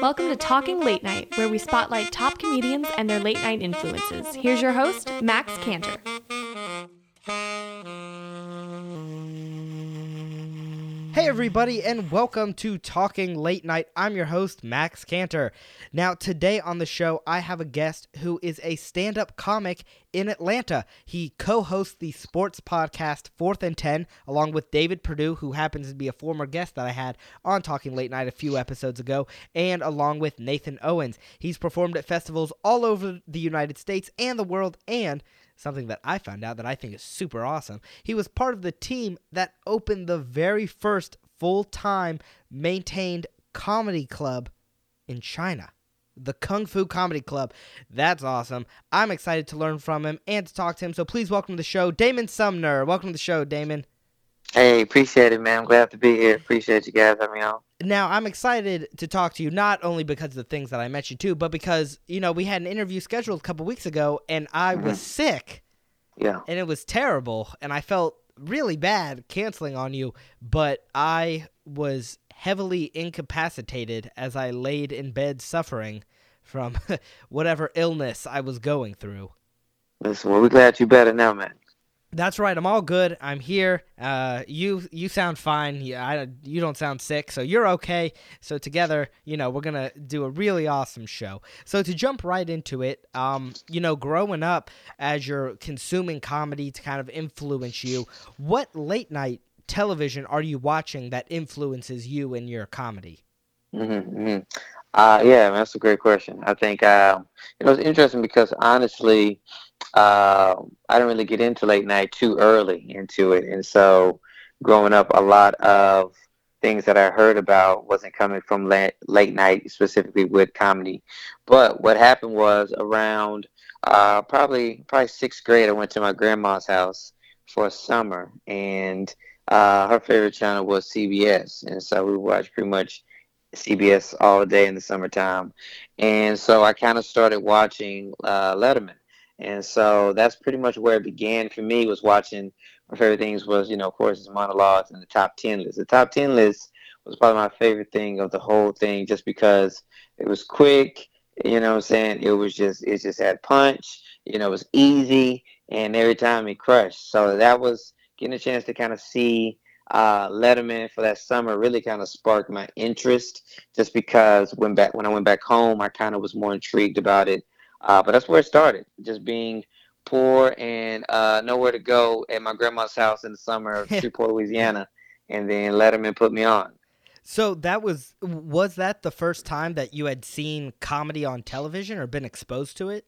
Welcome to Talking Late Night, where we spotlight top comedians and their late night influences. Here's your host, Max Cantor. Hey, everybody, and welcome to Talking Late Night. I'm your host, Max Cantor. Now, today on the show, I have a guest who is a stand up comic in Atlanta. He co hosts the sports podcast Fourth and Ten, along with David Perdue, who happens to be a former guest that I had on Talking Late Night a few episodes ago, and along with Nathan Owens. He's performed at festivals all over the United States and the world, and something that I found out that I think is super awesome. He was part of the team that opened the very first full time maintained comedy club in China. The Kung Fu Comedy Club. That's awesome. I'm excited to learn from him and to talk to him. So please welcome to the show, Damon Sumner. Welcome to the show, Damon. Hey, appreciate it, man. I'm glad to be here. Appreciate you guys having me on. Now, I'm excited to talk to you not only because of the things that I mentioned too, but because, you know, we had an interview scheduled a couple weeks ago and I mm-hmm. was sick Yeah. and it was terrible and I felt really bad canceling on you, but I was heavily incapacitated as I laid in bed suffering from whatever illness I was going through. Listen, well, we're glad you're better now, man. That's right. I'm all good. I'm here. Uh, you you sound fine. Yeah, I, you don't sound sick, so you're okay. So together, you know, we're gonna do a really awesome show. So to jump right into it, um, you know, growing up as you're consuming comedy to kind of influence you, what late night television are you watching that influences you in your comedy? Mm-hmm, hmm Uh, yeah, man, that's a great question. I think you know it's interesting because honestly, uh, I didn't really get into late night too early into it, and so growing up, a lot of things that I heard about wasn't coming from late, late night specifically with comedy. But what happened was around uh, probably probably sixth grade, I went to my grandma's house for summer, and uh, her favorite channel was CBS, and so we watched pretty much CBS all day in the summertime, and so I kind of started watching uh, Letterman, and so that's pretty much where it began for me. Was watching my favorite things was you know of course his monologues and the top ten list. The top ten list was probably my favorite thing of the whole thing, just because it was quick. You know what I'm saying? It was just it just had punch. You know, it was easy, and every time he crushed. So that was getting a chance to kind of see uh, Letterman for that summer really kind of sparked my interest. Just because when back when I went back home, I kind of was more intrigued about it. Uh, but that's where it started, just being poor and uh, nowhere to go at my grandma's house in the summer of Shreveport, Louisiana, and then Letterman put me on. So that was was that the first time that you had seen comedy on television or been exposed to it?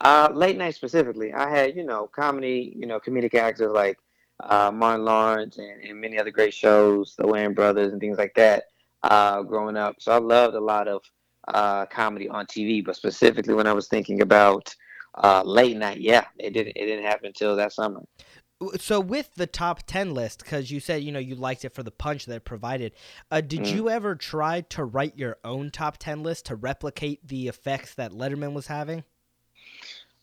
Uh, late night specifically, I had you know comedy, you know comedic actors like uh, Martin Lawrence and, and many other great shows, the Wayans Brothers and things like that. Uh, growing up, so I loved a lot of uh, comedy on TV, but specifically when I was thinking about uh, late night, yeah, it didn't it didn't happen until that summer. So with the top ten list, because you said you know you liked it for the punch that it provided, uh, did Mm. you ever try to write your own top ten list to replicate the effects that Letterman was having?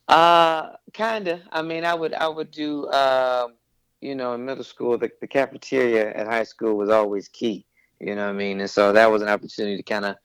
Uh, kinda. I mean, I would I would do um, you know, in middle school, the, the cafeteria at high school was always key. You know what I mean? And so that was an opportunity to kind of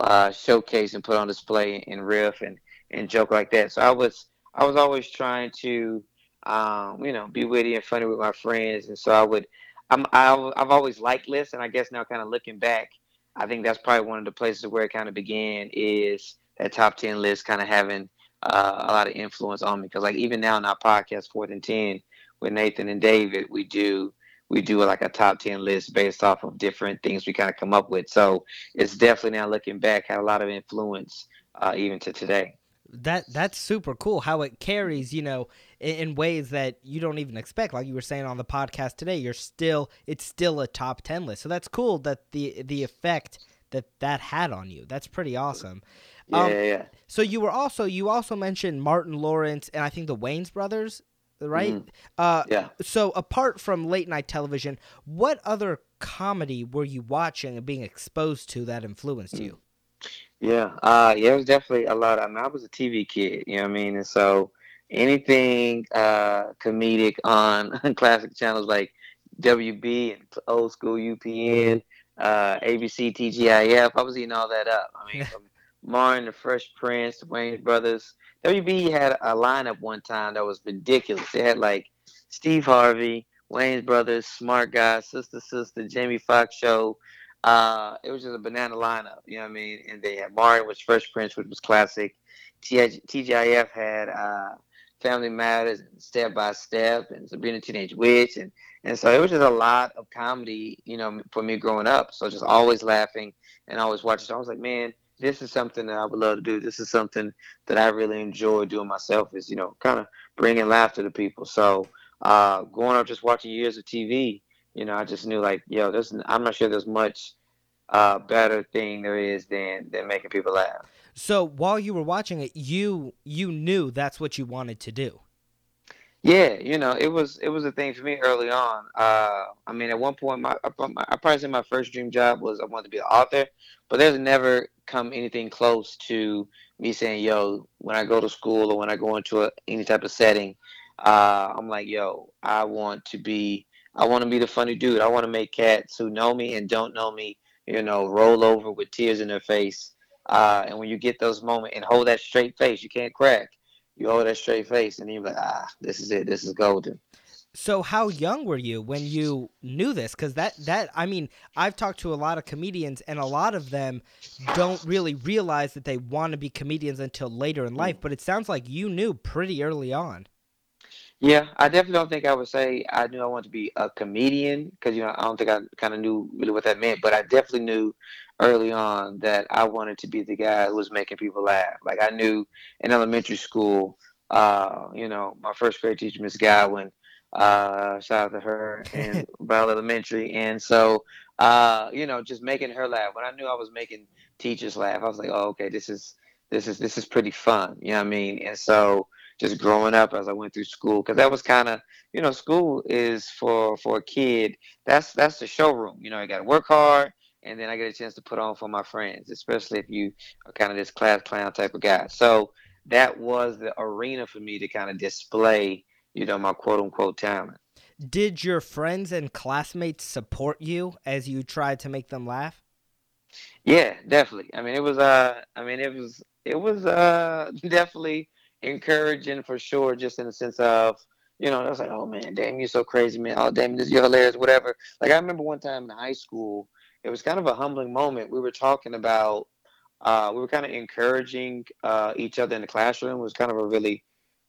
uh, showcase and put on display and riff and, and joke like that. So I was I was always trying to um, you know be witty and funny with my friends, and so I would I'm I've, I've always liked lists, and I guess now kind of looking back, I think that's probably one of the places where it kind of began is that top ten list kind of having uh, a lot of influence on me because like even now in our podcast fourth and ten with Nathan and David, we do we do like a top 10 list based off of different things we kind of come up with. So it's definitely now looking back had a lot of influence uh, even to today. That that's super cool. How it carries, you know, in, in ways that you don't even expect. Like you were saying on the podcast today, you're still it's still a top ten list. So that's cool that the the effect that that had on you. That's pretty awesome. Um, yeah, yeah. So you were also you also mentioned Martin Lawrence and I think the Wayans brothers, right? Uh, Yeah. so apart from late night television, what other comedy were you watching and being exposed to that influenced Mm. you? Yeah, uh, yeah, it was definitely a lot. I mean, I was a TV kid, you know what I mean, and so anything uh, comedic on classic channels like WB and old school UPN, uh, ABC, TGIF. I was eating all that up. I mean, from Martin, the Fresh Prince, the Wayans Brothers. WB had a lineup one time that was ridiculous. They had like Steve Harvey, Wayans Brothers, Smart Guy, Sister Sister, Jamie Foxx Show. Uh, it was just a banana lineup, you know what I mean? And they had Martin, which Fresh Prince, which was classic. TGIF had uh, Family Matters and Step by Step and Sabrina Teenage Witch and and so it was just a lot of comedy, you know, for me growing up. So just always laughing and always watching. So I was like, man, this is something that I would love to do. This is something that I really enjoy doing myself. Is you know, kind of bringing laughter to people. So uh, growing up just watching years of TV, you know, I just knew like, yo, there's I'm not sure there's much uh, better thing there is than than making people laugh. So while you were watching it, you you knew that's what you wanted to do. Yeah, you know, it was it was a thing for me early on. Uh, I mean, at one point, my I probably say my first dream job was I wanted to be an author, but there's never come anything close to me saying, "Yo, when I go to school or when I go into a, any type of setting, uh, I'm like, yo, I want to be, I want to be the funny dude. I want to make cats who know me and don't know me, you know, roll over with tears in their face. Uh, and when you get those moments and hold that straight face, you can't crack. You hold that straight face, and you're like, ah, this is it. This is golden. So how young were you when you knew this? Because that that I mean, I've talked to a lot of comedians, and a lot of them don't really realize that they want to be comedians until later in life. But it sounds like you knew pretty early on. Yeah, I definitely don't think I would say I knew I wanted to be a comedian because you know I don't think I kind of knew really what that meant, but I definitely knew early on that I wanted to be the guy who was making people laugh. Like I knew in elementary school, uh, you know, my first grade teacher, Miss Godwin, uh, shout out to her and Bell Elementary, and so uh, you know, just making her laugh. When I knew I was making teachers laugh, I was like, oh, okay, this is this is this is pretty fun. You know what I mean? And so just growing up as I went through school because that was kind of you know school is for for a kid that's that's the showroom you know you got to work hard and then I get a chance to put on for my friends especially if you are kind of this class clown type of guy so that was the arena for me to kind of display you know my quote unquote talent did your friends and classmates support you as you tried to make them laugh yeah definitely I mean it was uh I mean it was it was uh definitely encouraging for sure, just in the sense of, you know, I was like, oh man, damn, you're so crazy, man. Oh, damn, this you're hilarious, whatever. Like I remember one time in high school, it was kind of a humbling moment. We were talking about, uh, we were kind of encouraging uh, each other in the classroom. It was kind of a really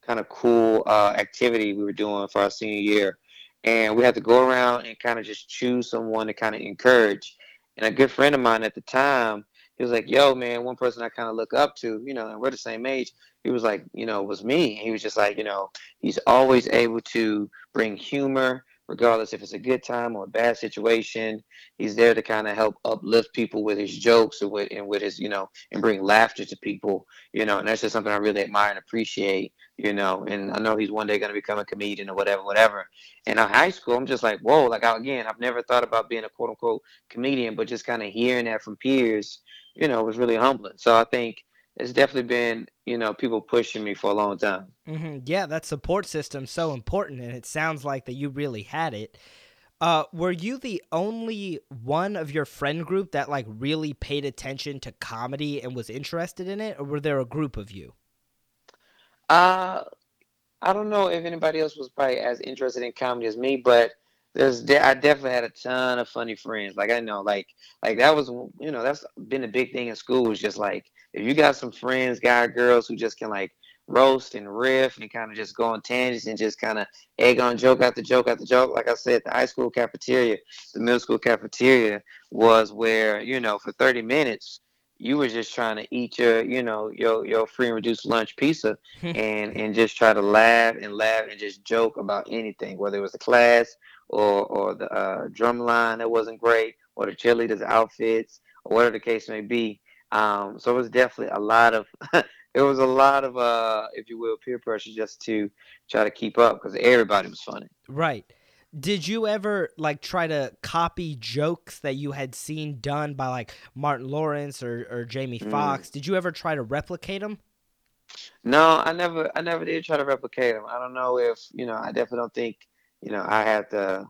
kind of cool uh, activity we were doing for our senior year. And we had to go around and kind of just choose someone to kind of encourage. And a good friend of mine at the time, he was like, "Yo, man, one person I kind of look up to, you know, and we're the same age." He was like, you know, was me. He was just like, you know, he's always able to bring humor, regardless if it's a good time or a bad situation. He's there to kind of help uplift people with his jokes and with and with his, you know, and bring laughter to people, you know. And that's just something I really admire and appreciate, you know. And I know he's one day going to become a comedian or whatever, whatever. And in high school, I'm just like, whoa, like again, I've never thought about being a quote unquote comedian, but just kind of hearing that from peers you know, was really humbling. So I think it's definitely been, you know, people pushing me for a long time. Mm-hmm. Yeah, that support system so important, and it sounds like that you really had it. Uh, were you the only one of your friend group that like really paid attention to comedy and was interested in it, or were there a group of you? Uh, I don't know if anybody else was probably as interested in comedy as me, but there's de- I definitely had a ton of funny friends. Like I know, like like that was you know that's been a big thing in school. Was just like if you got some friends, guy girls who just can like roast and riff and kind of just go on tangents and just kind of egg on joke after joke after joke. Like I said, the high school cafeteria, the middle school cafeteria was where you know for 30 minutes you were just trying to eat your, you know, your your free and reduced lunch pizza, and and just try to laugh and laugh and just joke about anything, whether it was the class or or the uh, drum line that wasn't great, or the cheerleaders' outfits, or whatever the case may be. Um, so it was definitely a lot of it was a lot of uh, if you will, peer pressure just to try to keep up because everybody was funny. Right. Did you ever like try to copy jokes that you had seen done by like Martin Lawrence or, or Jamie mm. Foxx? Mm. Did you ever try to replicate them? No, I never I never did try to replicate them. I don't know if, you know, I definitely don't think, you know, I had the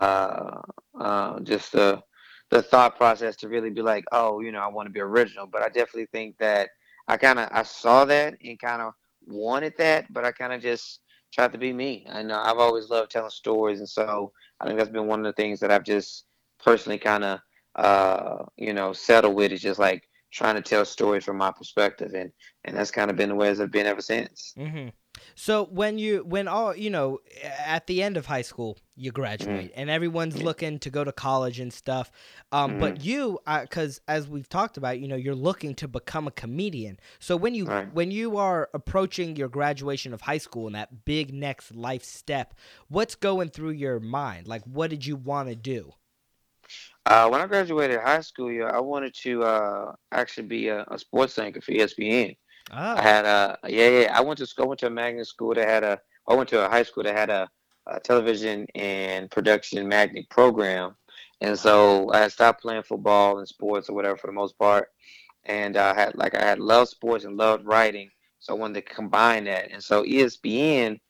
uh uh just the the thought process to really be like, oh, you know, I want to be original. But I definitely think that I kind of I saw that and kind of wanted that, but I kind of just tried to be me. I know I've always loved telling stories, and so I think that's been one of the things that I've just personally kind of uh, you know settled with is just like trying to tell stories from my perspective, and and that's kind of been the way I've been ever since. Mm-hmm. So when you when all you know at the end of high school you graduate mm-hmm. and everyone's looking to go to college and stuff, um, mm-hmm. but you because as we've talked about, you know you're looking to become a comedian. So when you right. when you are approaching your graduation of high school and that big next life step, what's going through your mind? Like what did you want to do? Uh, when I graduated high school, yeah, I wanted to uh, actually be a, a sports anchor for ESPN. Oh. I had a yeah, yeah. I went to school. I went to a magnet school that had a. I went to a high school that had a, a television and production magnet program, and so I stopped playing football and sports or whatever for the most part, and I had like I had loved sports and loved writing, so I wanted to combine that, and so ESPN.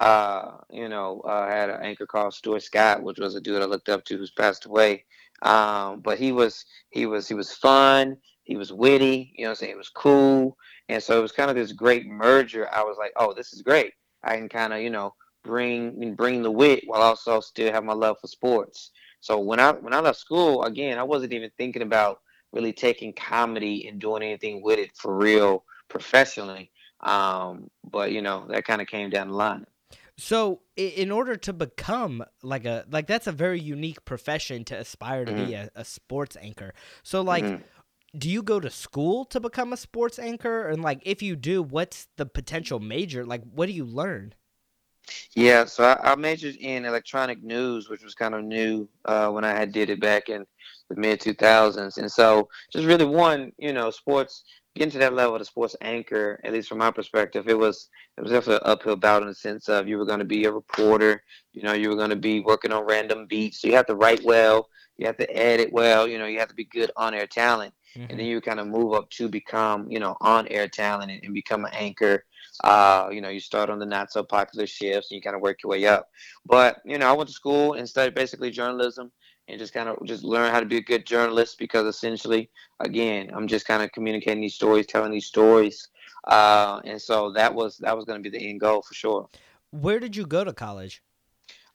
Uh, you know, uh, had an anchor called Stuart Scott, which was a dude I looked up to who's passed away. Um, but he was he was he was fun. He was witty. You know, I'm saying he was cool. And so it was kind of this great merger. I was like, oh, this is great. I can kind of, you know, bring bring the wit while also still have my love for sports. So when I when I left school, again, I wasn't even thinking about really taking comedy and doing anything with it for real professionally. Um, but you know, that kind of came down the line. So, in order to become like a like that's a very unique profession to aspire to mm-hmm. be a, a, sports anchor. So, like, mm-hmm do you go to school to become a sports anchor? And like if you do what's the potential major? Like what do you learn? Yeah so i, I majored in electronic news which was kind of new uh, when i had did it back in the mid 2000s and so just really one you know sports getting to that level of the sports anchor at least from my perspective it was it was definitely an uphill battle in the sense of you were going to be a reporter you know you were going to be working on random beats so you have to write well you have to edit well you know you have to be good on air talent mm-hmm. and then you kind of move up to become you know on air talent and, and become an anchor. Uh, you know you start on the not so popular shifts and you kind of work your way up. But you know i went to school and studied basically journalism and just kind of just learn how to be a good journalist because essentially again i'm just kind of communicating these stories telling these stories. Uh, and so that was that was going to be the end goal for sure. Where did you go to college?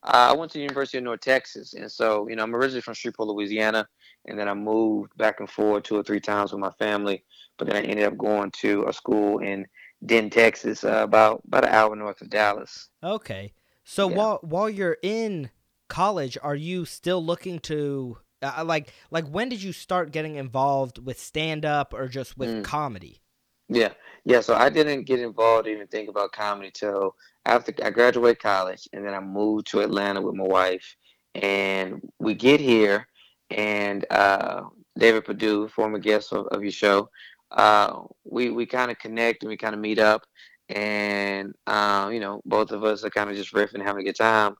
Uh, I went to the University of North Texas, and so you know I'm originally from Shreveport, Louisiana, and then I moved back and forth two or three times with my family. But then I ended up going to a school in Denton, Texas, uh, about about an hour north of Dallas. Okay, so yeah. while while you're in college, are you still looking to uh, uh like like when did you start getting involved with stand up or just with mm. comedy? Yeah, yeah. So I didn't get involved, even think about comedy till after I graduated college, and then I moved to Atlanta with my wife. And we get here, and uh, David Perdue, former guest of, of your show, uh, we we kind of connect and we kind of meet up, and uh, you know both of us are kind of just riffing, having a good time,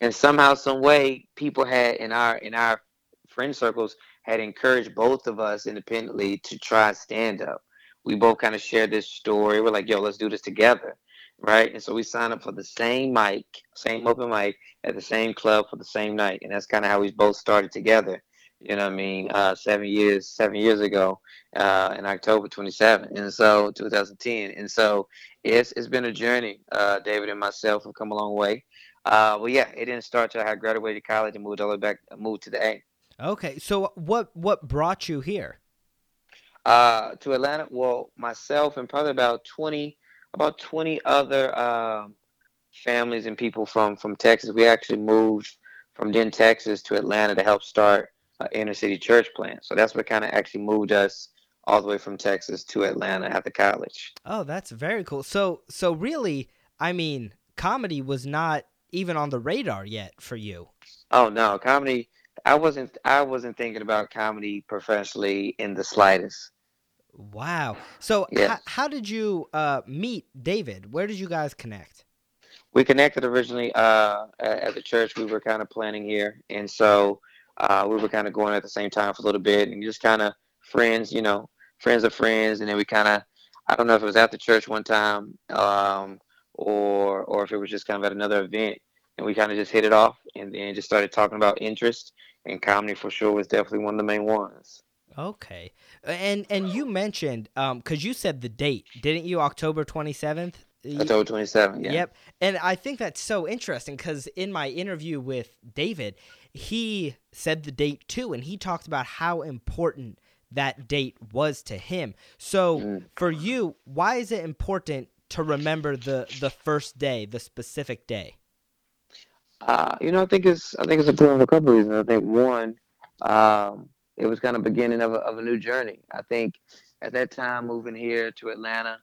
and somehow, some way, people had in our in our friend circles had encouraged both of us independently to try stand up. We both kind of shared this story. We're like, yo, let's do this together. Right. And so we signed up for the same mic, same open mic at the same club for the same night. And that's kind of how we both started together you know what I mean, uh, seven years, seven years ago, uh, in October 27, and so 2010, and so it's it's been a journey. Uh, David and myself have come a long way. Uh, well, yeah, it didn't start till I graduated college and moved all the way back, moved to the A. Okay, so what what brought you here? Uh, to Atlanta. Well, myself and probably about 20, about 20 other uh, families and people from from Texas. We actually moved from Denton, Texas, to Atlanta to help start uh, inner city church plant. So that's what kind of actually moved us all the way from Texas to Atlanta after college. Oh, that's very cool. So so really, I mean, comedy was not even on the radar yet for you. Oh no, comedy I wasn't I wasn't thinking about comedy professionally in the slightest. Wow. So yes. h- how did you uh, meet David? Where did you guys connect? We connected originally uh, at the church we were kind of planning here, and so uh, we were kind of going at the same time for a little bit and just kind of friends, you know, friends of friends. And then we kind of, I don't know if it was at the church one time um, or or if it was just kind of at another event. And we kind of just hit it off and then just started talking about interest. and comedy for sure was definitely one of the main ones. Okay, and and you mentioned um because you said the date, didn't you? October twenty seventh. October twenty seventh. Yeah. Yep, and I think that's so interesting because in my interview with David, he said the date too, and he talked about how important that date was to him. So Mm. for you, why is it important to remember the the first day, the specific day? Uh, you know, I think it's I think it's important for a couple reasons. I think one, um, it was kind of beginning of a, of a new journey. I think at that time moving here to Atlanta,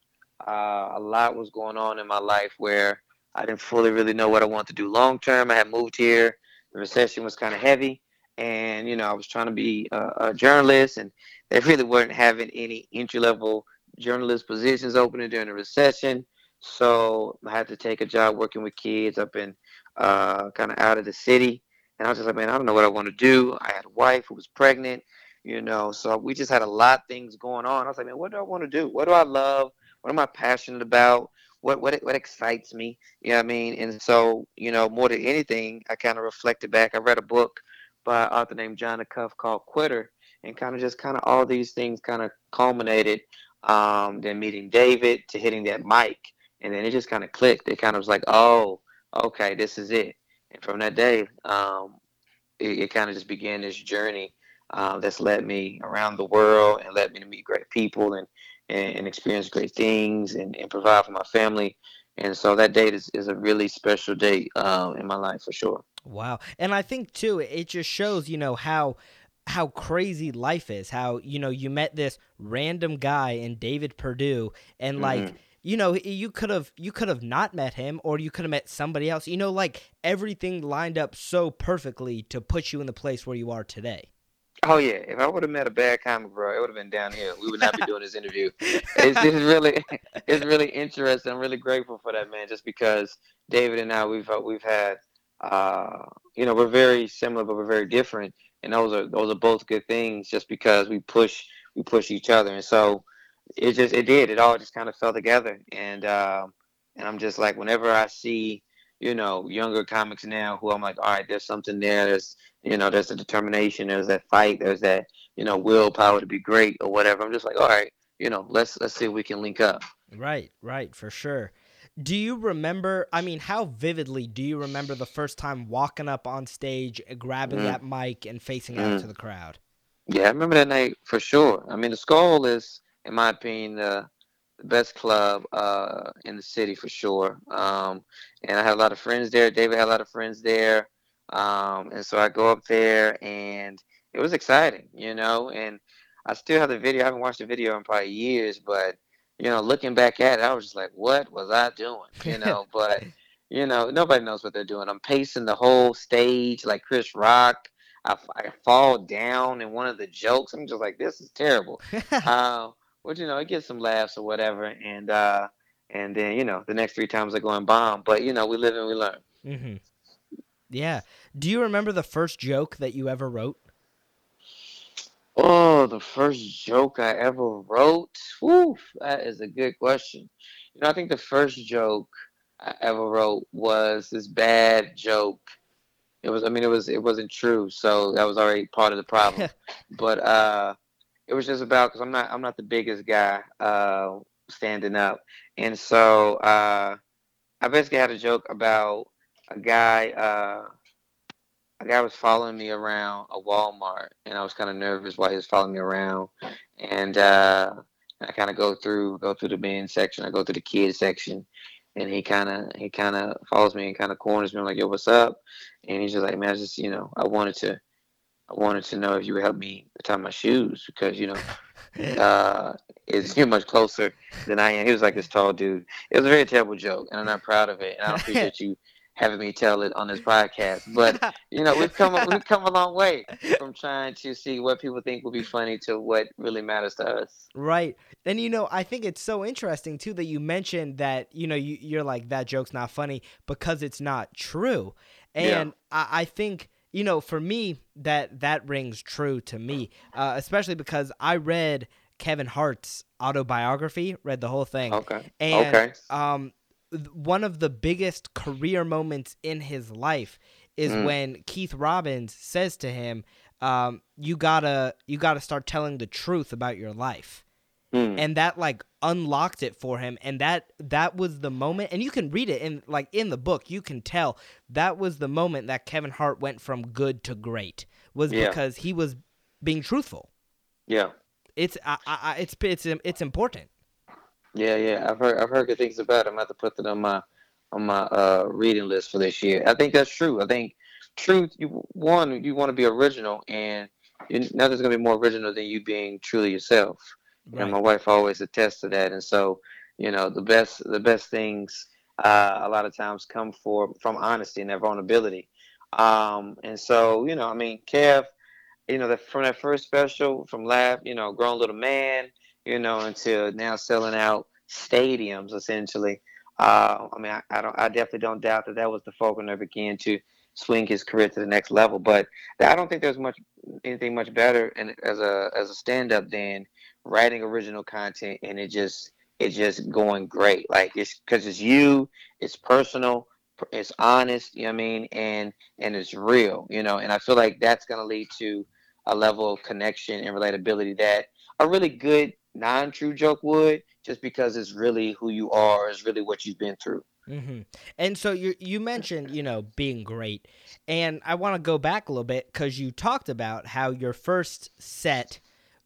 uh, a lot was going on in my life where I didn't fully really know what I wanted to do long term. I had moved here, the recession was kind of heavy, and you know I was trying to be a, a journalist, and they really weren't having any entry level journalist positions opening during the recession. So I had to take a job working with kids up in uh, kind of out of the city. And I was just like, man, I don't know what I want to do. I had a wife who was pregnant, you know, so we just had a lot of things going on. I was like, man, what do I want to do? What do I love? What am I passionate about? What what what excites me? You know what I mean? And so, you know, more than anything, I kind of reflected back. I read a book by an author named Jon Acuff called Quitter, and kind of just kind of all these things kind of culminated. Um, then meeting David to hitting that mic, and then it just kind of clicked. It kind of was like, oh, okay, this is it. And from that day, um, it, it kind of just began this journey uh, that's led me around the world and led me to meet great people and, and, and experience great things and, and provide for my family. And so that date is, is a really special date um, in my life for sure. Wow. And I think too it just shows, you know, how how crazy life is. How, you know, you met this random guy in David Perdue and like Mhm. you know, you could have you could have not met him or you could have met somebody else. You know, like everything lined up so perfectly to put you in the place where you are today. Oh yeah, if I would have met a bad comic bro, it would have been downhill. We would not be doing this interview. It's, it's really, it's really interesting. I'm really grateful for that, man. Just because David and I, we've uh, we've had, uh, you know, we're very similar, but we're very different, and those are those are both good things. Just because we push, we push each other, and so it just it did. It all just kind of fell together, and um, and I'm just like, whenever I see, you know, younger comics now, who I'm like, all right, there's something there. There's you know, there's a determination, there's that fight, there's that, you know, willpower to be great or whatever. I'm just like, all right, you know, let's let's see if we can link up. Right, right, for sure. Do you remember? I mean, how vividly do you remember the first time walking up on stage, uh, grabbing Mm. that mic, and facing out Mm. to the crowd? Yeah, I remember that night for sure. I mean, the Skull is, in my opinion, the, the best club uh, in the city for sure. Um, and I had a lot of friends there. David had a lot of friends there. Um, and so I go up there, and it was exciting, you know. And I still have the video. I haven't watched the video in probably years, but you know, looking back at it, I was just like, "What was I doing?" You know. but you know, nobody knows what they're doing. I'm pacing the whole stage like Chris Rock. I, I fall down in one of the jokes. I'm just like, this is terrible. uh, but you know, it gets some laughs or whatever, and uh, and then you know, the next three times I go and bomb. But you know, we live and we learn. hmm Yeah. Do you remember the first joke that you ever wrote? Oh, the first joke I ever wrote. Whew, that is a good question. You know, I think the first joke I ever wrote was this bad joke. It was, I mean, it was, it wasn't true, so that was already part of the problem. but uh, it was just about because I'm not, I'm not the biggest guy uh, standing up, and so uh, I basically had a joke about a guy. Uh, a guy was following me around a Walmart, and I was kind of nervous while he was following me around. And uh, I kind of go through go through the men's section, I go through the kids section, and he kind of he kind of follows me and kind of corners me. I'm like, "Yo, what's up?" And he's just like, "Man, I just you know, I wanted to, I wanted to know if you would help me tie my shoes because you know, uh, it's you're much closer than I am." He was like this tall dude. It was a very terrible joke, and I'm not proud of it. And I don't appreciate you having me tell it on this podcast, but you know we've come we've come a long way from trying to see what people think will be funny to what really matters to us. Right. And you know, I think it's so interesting too that you mentioned that, you know, you, you're like, that joke's not funny because it's not true. Yeah. And I, I think, you know, for me, that that rings true to me, uh, especially because I read Kevin Hart's autobiography, read the whole thing. Okay. And okay. um, one of the biggest career moments in his life is Mm. when Keith Robinson says to him, um, "You gotta you gotta start telling the truth about your life." Mm. and that like unlocked it for him and that that was the moment and you can read it in like in the book you can tell that was the moment that Kevin Hart went from good to great was Yeah. because he was being truthful yeah. it's I, I, it's it's it's important Yeah, yeah. I've heard I've heard good things about him. I have to put that on my on my uh reading list for this year. I think that's true. I think truth you one, you want to be original and nothing's gonna be more original than you being truly yourself. And my wife always attests to that. And so, you know, the best the best things uh, a lot of times come for from honesty and that vulnerability. Um, and so, you know, I mean, Kev, you know, the, from that first special, from Laugh, you know, grown little man, you know, until now selling out stadiums essentially. Uh, I mean, I, I don't, I definitely don't doubt that that was the focal nerve again to swing his career to the next level. But I don't think there's much anything much better and as a as a stand up than writing original content and it just it's just going great. Like it's because it's you, it's personal, it's honest. You know what I mean, and and it's real. You know, and I feel like that's gonna lead to a level of connection and relatability that a really good non-true joke would, just because it's really who you are, is really what you've been through. hmm And so you you mentioned you know being great, and I want to go back a little bit because you talked about how your first set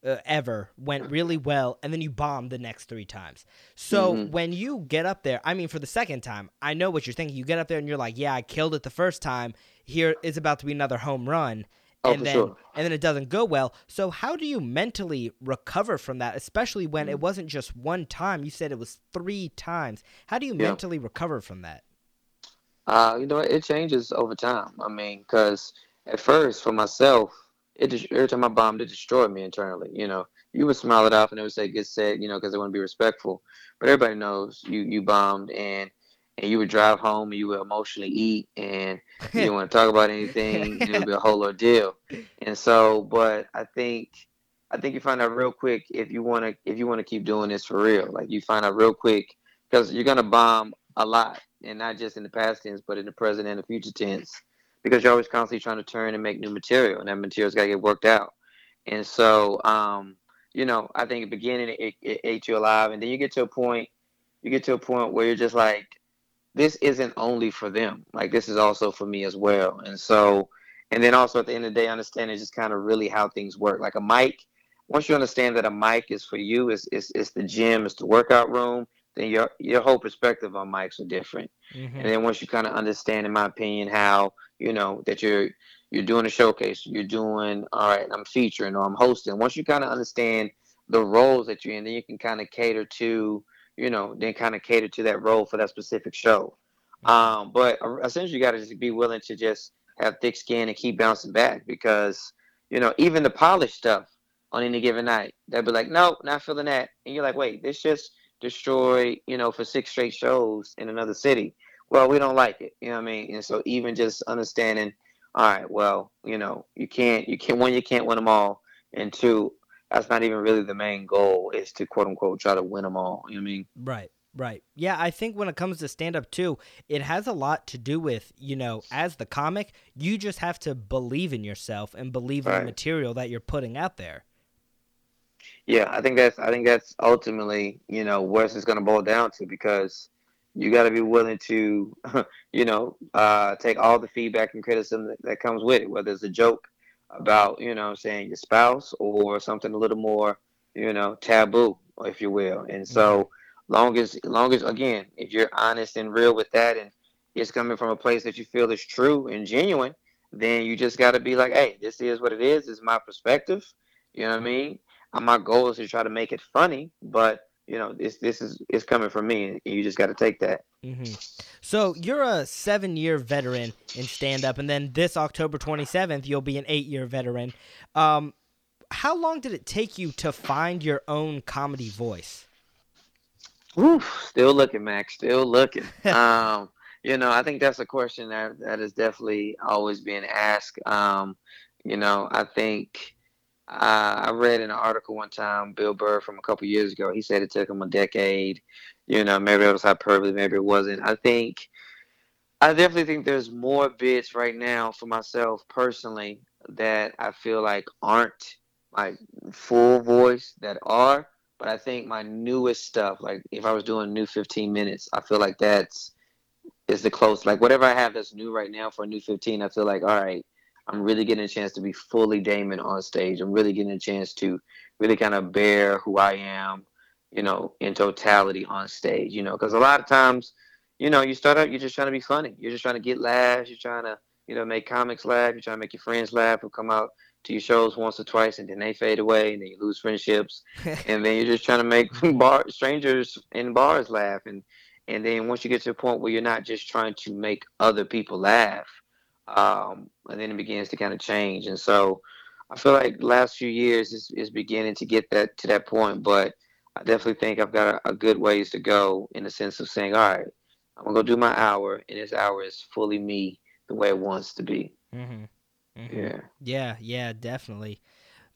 uh, ever went really well, and then you bombed the next three times. So Mhm. when you get up there, I mean, for the second time, I know what you're thinking. You get up there and you're like, "Yeah, I killed it the first time. Here is about to be another home run." Oh, and then sure. and then it doesn't go well. So how do you mentally recover from that, especially when Mm. it wasn't just one time? You said it was three times. How do you Yeah. mentally recover from that? Uh, you know, it changes over time. I mean, because at first, for myself, it just, every time I bombed, it destroyed me internally. You know, you would smile it off and they would say, get set," you know, because they want to be respectful. But everybody knows you you bombed, and and you would drive home and you would emotionally eat, and you didn't want to talk about anything. it would be a whole ordeal. And so, but I think. I think you find out real quick if you want to if you want to keep doing this for real. Like you find out real quick because you're gonna bomb a lot, and not just in the past tense, but in the present and the future tense, because you're always constantly trying to turn and make new material, and that material's got to get worked out. And so, um, you know, I think at the beginning it, it ate you alive, and then you get to a point, you get to a point where you're just like, this isn't only for them, like this is also for me as well. And so, and then also at the end of the day, understanding just kind of really how things work. Like a mic, once you understand that a mic is for you, it's, it's, it's the gym, it's the workout room, then your your whole perspective on mics are different. Mm-hmm. And then once you kind of understand, in my opinion, how you know that you're you're doing a showcase, you're doing all right, I'm featuring or I'm hosting. Once you kind of understand the roles that you're in, then you can kind of cater to you know, then kind of cater to that role for that specific show. Um, but essentially, you got to just be willing to just have thick skin and keep bouncing back because you know even the polished stuff on any given night, they'll be like, nope, not feeling that, and you're like, wait, this just destroyed, you know, for six straight shows in another city. Well, we don't like it, you know what I mean? And so even just understanding, all right, well, you know, you can't, you can't, one, you can't win them all, and two, that's not even really the main goal is to quote unquote try to win them all. You know what I mean? Right. Right. Yeah, I think when it comes to stand up too, it has a lot to do with, you know, as the comic, you just have to believe in yourself and believe in the material that you're putting out there. Yeah, I think that's I think that's ultimately you know what it's going to boil down to because you got to be willing to you know uh, take all the feedback and criticism that, that comes with it, whether it's a joke about you know saying your spouse or something a little more you know taboo, if you will. And so long as long as again if you're honest and real with that and it's coming from a place that you feel is true and genuine, then you just got to be like, hey, this is what it is. This is my perspective. You know what I mean? My goal is to try to make it funny, but you know, this this is it's coming from me, and you just got to take that. hmm So you're a seven year veteran in stand up, and then this October 27th, you'll be an eight year veteran. Um, how long did it take you to find your own comedy voice? Whew, still looking, Max. Still looking. um, you know, I think that's a question that that is definitely always being asked. Um, you know, I think uh, I read in an article one time, Bill Burr from a couple years ago. He said it took him a decade. You know, maybe it was hyperbole, maybe it wasn't. I think I definitely think there's more bits right now for myself personally that I feel like aren't my full voice that are, but I think my newest stuff, like if I was doing new 15 minutes, I feel like that's is the close. Like whatever I have that's new right now for a new 15, I feel like all right, I'm really getting a chance to be fully Damon on stage. I'm really getting a chance to really kind of bear who I am, you know, in totality on stage. You know, because a lot of times, you know, you start out, you're just trying to be funny. You're just trying to get laughs. You're trying to, you know, make comics laugh. You're trying to make your friends laugh who come out to your shows once or twice, and then they fade away, and then you lose friendships, and then you're just trying to make bar strangers in bars laugh, and and then once you get to a point where you're not just trying to make other people laugh, um, and then it begins to kind of change. And so I feel like last few years is, is beginning to get that to that point, but I definitely think I've got a, a good ways to go in the sense of saying, all right, I'm gonna go do my hour, and this hour is fully me the way it wants to be. Mm-hmm. Mm-hmm. Yeah. Yeah, yeah, definitely.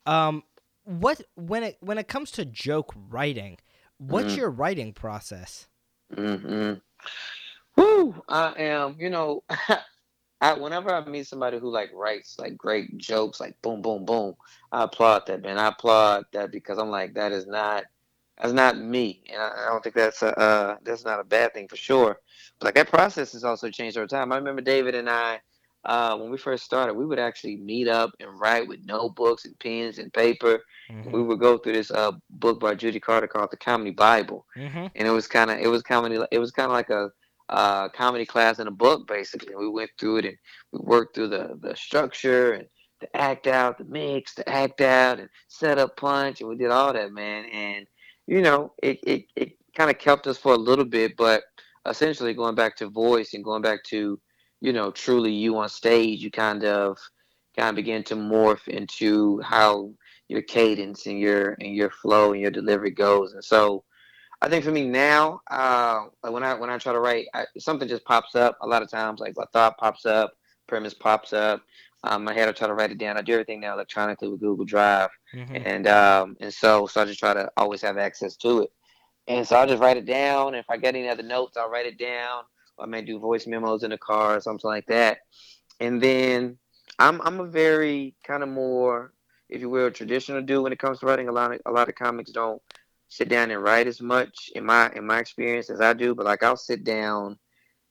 Um, what when it when it comes to joke writing, what's mm-hmm. your writing process? Mm-hmm. Woo! I am, you know, I whenever I meet somebody who like writes like great jokes, like boom, boom, boom, I applaud that man. I applaud that because I'm like that is not that's not me, and I, I don't think that's a uh, that's not a bad thing for sure. But like that process has also changed over time. I remember David and I uh, when we first started, we would actually meet up and write with notebooks and pens and paper. Mm-hmm. We would go through this uh, book by Judy Carter called The Comedy Bible, mm-hmm. and it was kind of it was comedy it was kind of like a uh, comedy class in a book basically. We went through it and we worked through the the structure and the act out, the mix, the act out, and set up punch, and we did all that, man. And you know, it it, it kind of kept us for a little bit, but essentially going back to voice and going back to you know, truly you on stage, you kind of kind of begin to morph into how your cadence and your and your flow and your delivery goes. And so, I think for me now, uh, when I when I try to write, I, something just pops up. A lot of times, like a thought pops up, premise pops up. Um, my head, I try to write it down. I do everything now electronically with Google Drive, mm-hmm. and um, and so so I just try to always have access to it. And so I just write it down. If I get any other notes, I'll write it down. I may do voice memos in the car or something like that. And then I'm I'm a very kind of more, if you will, traditional dude when it comes to writing. A lot of a lot of comics don't sit down and write as much in my in my experience as I do. But like I'll sit down,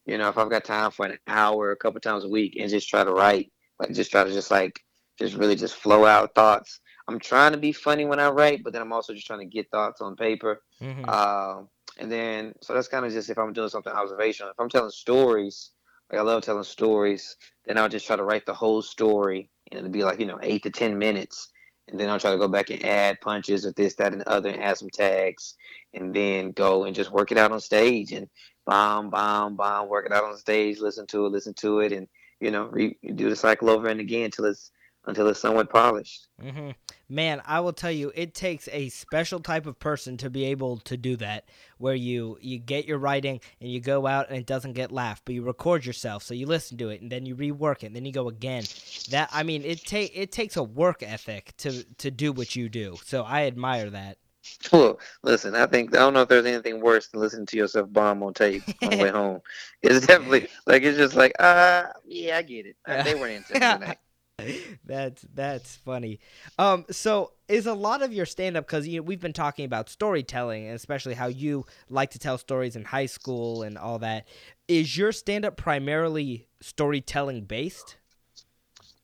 you know, if I've got time for an hour, a couple times a week, and just try to write. Like just try to just like just really just flow out thoughts. I'm trying to be funny when I write, but then I'm also just trying to get thoughts on paper. Mm-hmm. Uh, and then, so that's kind of just if I'm doing something observational. If I'm telling stories, like I love telling stories, then I'll just try to write the whole story, and it'll be like you know eight to ten minutes, and then I'll try to go back and add punches or this, that, and the other, and add some tags, and then go and just work it out on stage, and bomb, bomb, bomb, work it out on stage, listen to it, listen to it, and you know, re- do the cycle over and again until it's until it's somewhat polished. Mm-hmm. Man, I will tell you, it takes a special type of person to be able to do that. Where you you get your writing and you go out and it doesn't get laughed, but you record yourself, so you listen to it and then you rework it, and then you go again. That I mean, it take it takes a work ethic to to do what you do. So I admire that. Well, listen, I think I don't know if there's anything worse than listening to yourself bomb on tape on the way home. It's definitely like it's just like, uh, yeah, I get it. They weren't into it that's that's funny. Um, so is a lot of your stand up because you know, we've been talking about storytelling and especially how you like to tell stories in high school and all that. Is your stand up primarily storytelling based?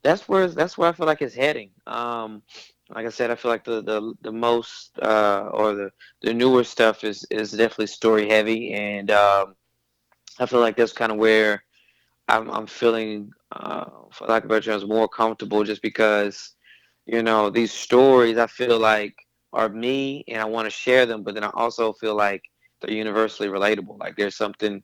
That's where that's where I feel like it's heading. Um, like I said, I feel like the the, the most uh, or the the newer stuff is is definitely story heavy, and um, I feel like that's kind of where I'm, I'm feeling, uh, for lack of better terms, more comfortable just because, you know, these stories I feel like are me and I want to share them, but then I also feel like they're universally relatable. Like there's something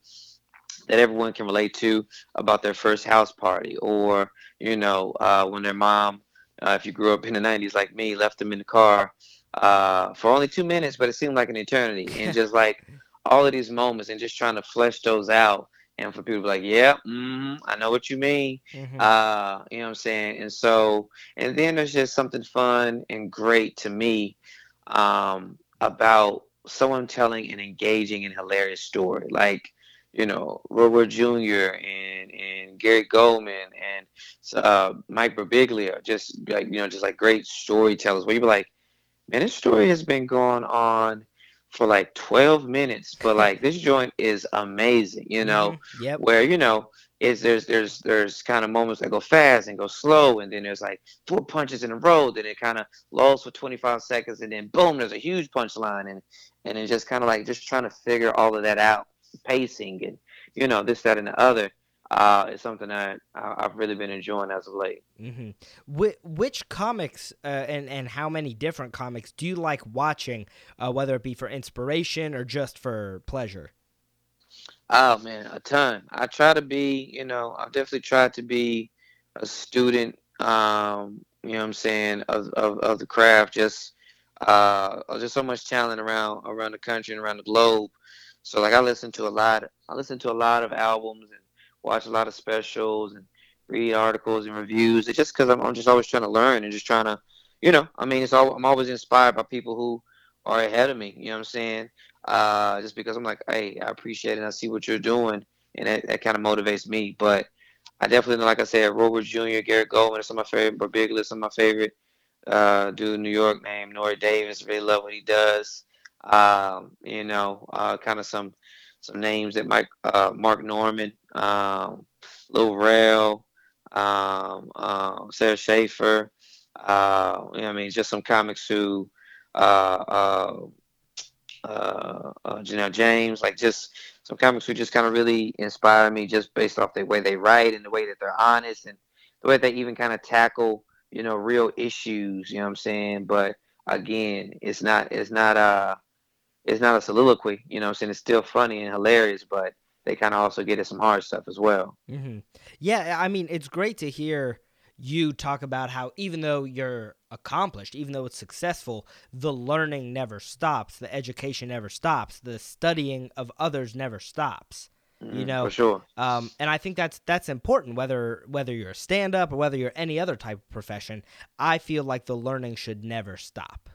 that everyone can relate to about their first house party or, you know, uh, when their mom, uh, if you grew up in the 90s like me, left them in the car uh, for only two minutes, but it seemed like an eternity. And just like all of these moments and just trying to flesh those out and for people to be like, yeah, mm, I know what you mean. Mm-hmm. Uh, you know what I'm saying? And so, and then there's just something fun and great to me um, about someone telling an engaging and hilarious story. Like, you know, Robert Jr. and and Gary Gulman and uh, Mike Birbiglia, just like you know, just like great storytellers. Where you be like, man, this story has been going on for like 12 minutes, but like this joint is amazing, you know. Mm-hmm. Yep. Where you know is there's there's there's kind of moments that go fast and go slow, and then there's like four punches in a row, then it kind of lulls for 25 seconds, and then boom, there's a huge punchline, and and it's just kind of like just trying to figure all of that out, pacing and you know this that and the other. Uh, is something that I've really been enjoying as of late. Mm-hmm. Wh- which comics uh, and and how many different comics do you like watching, uh, whether it be for inspiration or just for pleasure? Oh man, a ton. I try to be, you know, I've definitely tried to be a student, um, you know what I'm saying, of, of, of the craft. Just uh just so much talent around around the country and around the globe. So like I listen to a lot I listen to a lot of albums and watch a lot of specials and read articles and reviews. It's just because I'm, I'm just always trying to learn and just trying to, you know, I mean, it's all I'm always inspired by people who are ahead of me. You know what I'm saying? Uh, just because I'm like, hey, I appreciate it. I see what you're doing, and that, that kind of motivates me. But I definitely, like I said, Robert Jr., Gary Gulman, some of my favorite, but Big List, some of my favorite uh, dude in New York named Nore Davis. Really love what he does. Um, you know, uh, kind of some some names that Mike uh, Mark Normand, um, Lil Rel, um, uh, Sarah Schaefer. Uh, you know I mean, just some comics who uh, uh, uh, uh, Janelle James, like just some comics who just kind of really inspire me just based off the way they write and the way that they're honest and the way they even kind of tackle, you know, real issues, you know what I'm saying? But again, it's not it's not uh it's not a soliloquy, you know what I'm saying? It's still funny and hilarious, but they kind of also get at some hard stuff as well. Mm-hmm. Yeah, I mean, it's great to hear you talk about how even though you're accomplished, even though it's successful, the learning never stops, the education never stops, the studying of others never stops. Mm-hmm, you know, for sure. Um, and I think that's that's important whether whether you're a stand up or whether you're any other type of profession. I feel like the learning should never stop.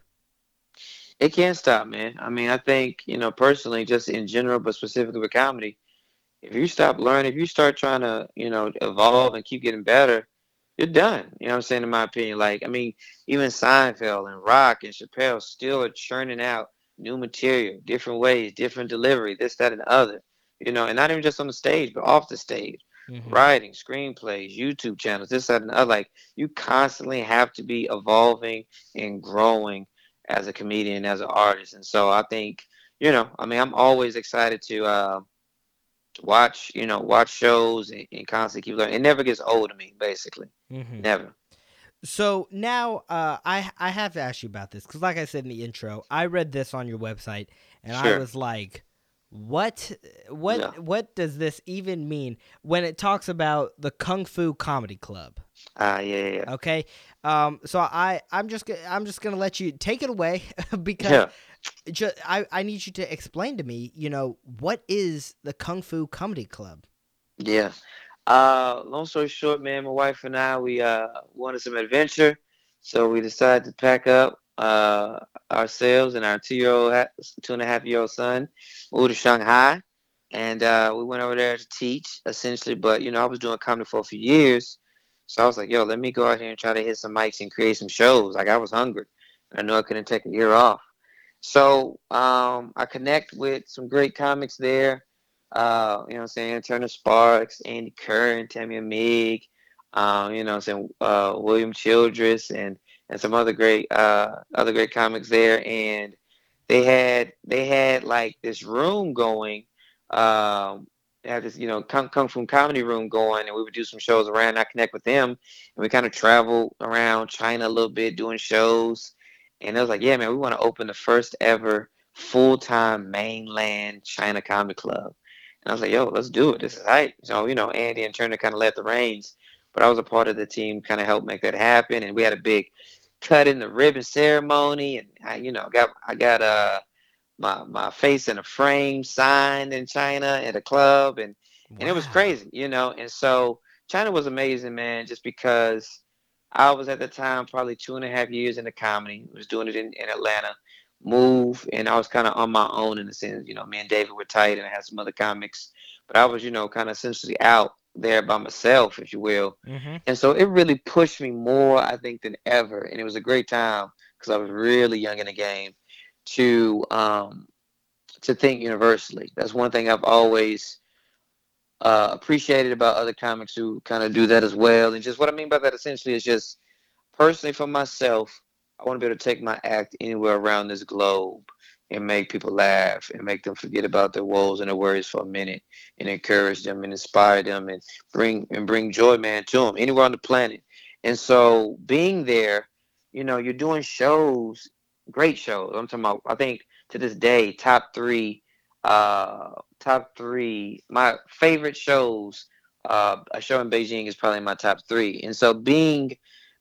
It can't stop, man. I mean, I think you know personally, just in general, but specifically with comedy, if you stop learning, if you start trying to you know evolve and keep getting better, you're done. You know what I'm saying? In my opinion, like I mean, even Seinfeld and Rock and Chappelle still are churning out new material, different ways, different delivery, this, that, and the other. You know, and not even just on the stage, but off the stage, mm-hmm. writing, screenplays, YouTube channels, this, that, and the other. Like you constantly have to be evolving and growing as a comedian, as an artist. And so I think, you know, I mean, I'm always excited to. Uh, watch, you know, watch shows and, and constantly keep learning. It never gets old to me, basically. Mm-hmm. Never. So now uh, I I have to ask you about this because, like I said in the intro, I read this on your website and sure. I was like, "What? What? Yeah. What does this even mean?" When it talks about the Kung Fu Comedy Club. Ah, uh, yeah, yeah. Okay. Um. So I I'm just I'm just gonna let you take it away because yeah just, I, I need you to explain to me, you know, what is the Kung Fu Comedy Club? Yeah. Uh, long story short, man, my wife and I, we uh, wanted some adventure. So we decided to pack up uh, ourselves and our two-year-old, two and a half year old son, moved to Shanghai. And uh, we went over there to teach, essentially. But, you know, I was doing comedy for a few years. So I was like, yo, let me go out here and try to hit some mics and create some shows. Like, I was hungry. I knew I couldn't take a year off. So um, I connect with some great comics there. Uh, you know I'm saying? Turner Sparks, Andy Kerr, and Tammy Mig. Um, you know I'm saying? Uh, William Childress and, and some other great uh, other great comics there. And they had they had like this room going. Um, they had this, you know, come come from comedy room going, and we would do some shows around. I connect with them, and we kind of travel around China a little bit, doing shows and it was like, yeah, man, we want to open the first ever full time mainland China Comedy Club. And I was like, yo, let's do it. This is right. So, you know, Andy and Turner kind of led the reins, but I was a part of the team, kind of helped make that happen. And we had a big cut in the ribbon ceremony, and I, you know, got I got uh my my face in a frame signed in China at a club, and wow. and it was crazy, you know. And so China was amazing, man, just because I was at the time probably two and a half years into comedy. Was doing it in, in Atlanta. Move and I was kind of on my own in a sense. You know, me and David were tight, and I had some other comics. but I was, you know, kind of essentially out there by myself, if you will. Mm-hmm. And so it really pushed me more, I think, than ever. And it was a great time because I was really young in the game to um, to think universally. That's one thing I've always uh, appreciated about other comics who kind of do that as well. And just what I mean by that essentially is just personally for myself, I want to be able to take my act anywhere around this globe and make people laugh and make them forget about their woes and their worries for a minute and encourage them and inspire them and bring and bring joy man to them anywhere on the planet and so being there you know you're doing shows great shows i'm talking about i think to this day top three uh top three. My favorite shows uh a show in beijing is probably my top three. And so being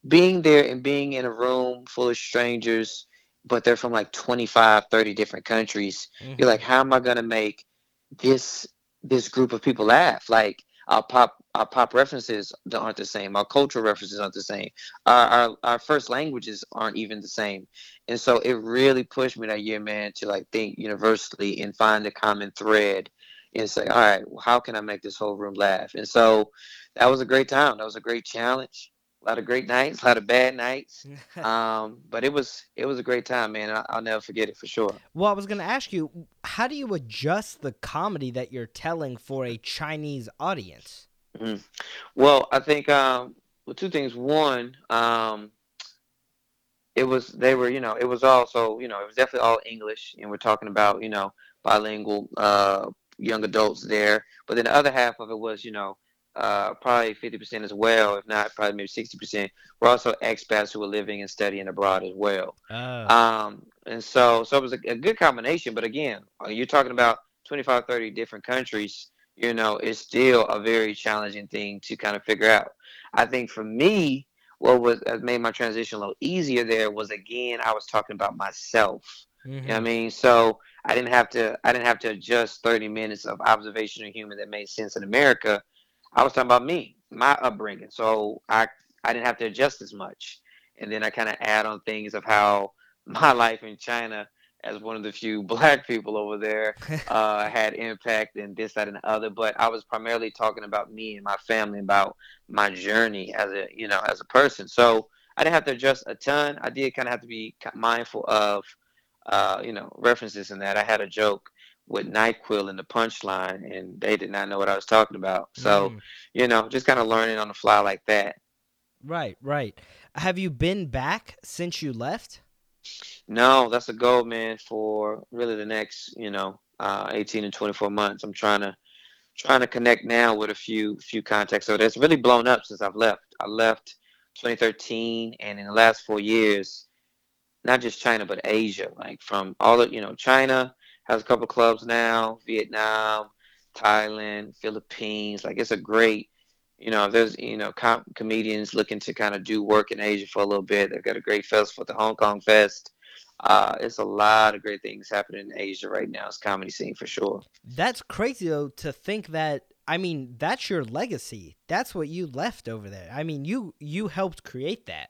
being there and being in a room full of strangers but they're from like 25 30 different countries Mm-hmm. you're like how am i going to make this this group of people laugh? Like our pop our pop references aren't the same. Our cultural references aren't the same. Our, our our first languages aren't even the same. And so it really pushed me that year man to like think universally and find a common thread and say all right well, how can i make this whole room laugh? And so that was a great time. That was a great challenge a lot of great nights a lot of bad nights um, but it was it was a great time, man. I, I'll never forget it for sure. well, I was going to ask you, how do you adjust the comedy that you're telling for a Chinese audience? Well, I think um, well, two things. One, um, it was they were you know it was also you know it was definitely all English, and we're talking about you know bilingual uh, young adults there. But then the other half of it was you know uh, probably fifty percent as well, if not probably maybe sixty percent. We're also expats who are living and studying abroad as well. Oh. Um, and so, so it was a, a good combination. But again, uh, you're talking about 25, 30 different countries. You know, it's still a very challenging thing to kind of figure out. I think for me, what was made my transition a little easier there was again, I was talking about myself. You know what I mean? So I didn't have to I didn't have to adjust 30 minutes of observational humor that made sense in America. I was talking about me, my upbringing. So I I didn't have to adjust as much. And then I kind of add on things of how my life in China as one of the few black people over there uh, had impact and this, that, and the other. But I was primarily talking about me and my family, about my journey as a you know as a person. So I didn't have to adjust a ton. I did kind of have to be mindful of uh, you know references in that. I had a joke with Nyquil in the punchline, and they did not know what I was talking about. So Mm. you know, just kind of learning on the fly like that. Right, right. Have you been back since you left? No, that's a goal, man, for really the next, you know, uh, 18 and 24 months. I'm trying to trying to connect now with a few few contacts. So that's really blown up since I've left. I left 2013, and in the last four years, not just China but Asia, like from all of you know, China has a couple clubs now, Vietnam, Thailand, Philippines. Like it's a great, you know, there's you know com- comedians looking to kind of do work in Asia for a little bit. They've got a great festival, the Hong Kong Fest. Uh, it's a lot of great things happening in Asia right now. It's comedy scene for sure. That's crazy though to think that I mean, that's your legacy. That's what you left over there. I mean, you you helped create that.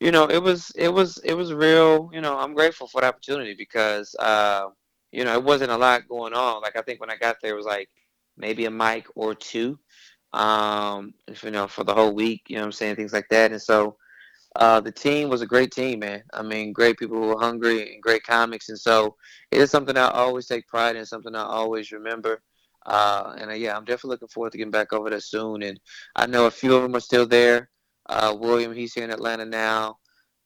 You know it was it was it was real you know i'm grateful for the opportunity because uh you know it wasn't a lot going on. Like i think when i got there it was like maybe a mic or two um you know for the whole week you know i'm saying things like that. And so uh the team was a great team man. I mean great people who were hungry and great comics. And so it is something i always take pride in something i always remember. Uh and uh, yeah i'm definitely looking forward to getting back over there soon. And i know a few of them are still there uh, William, he's here in Atlanta now.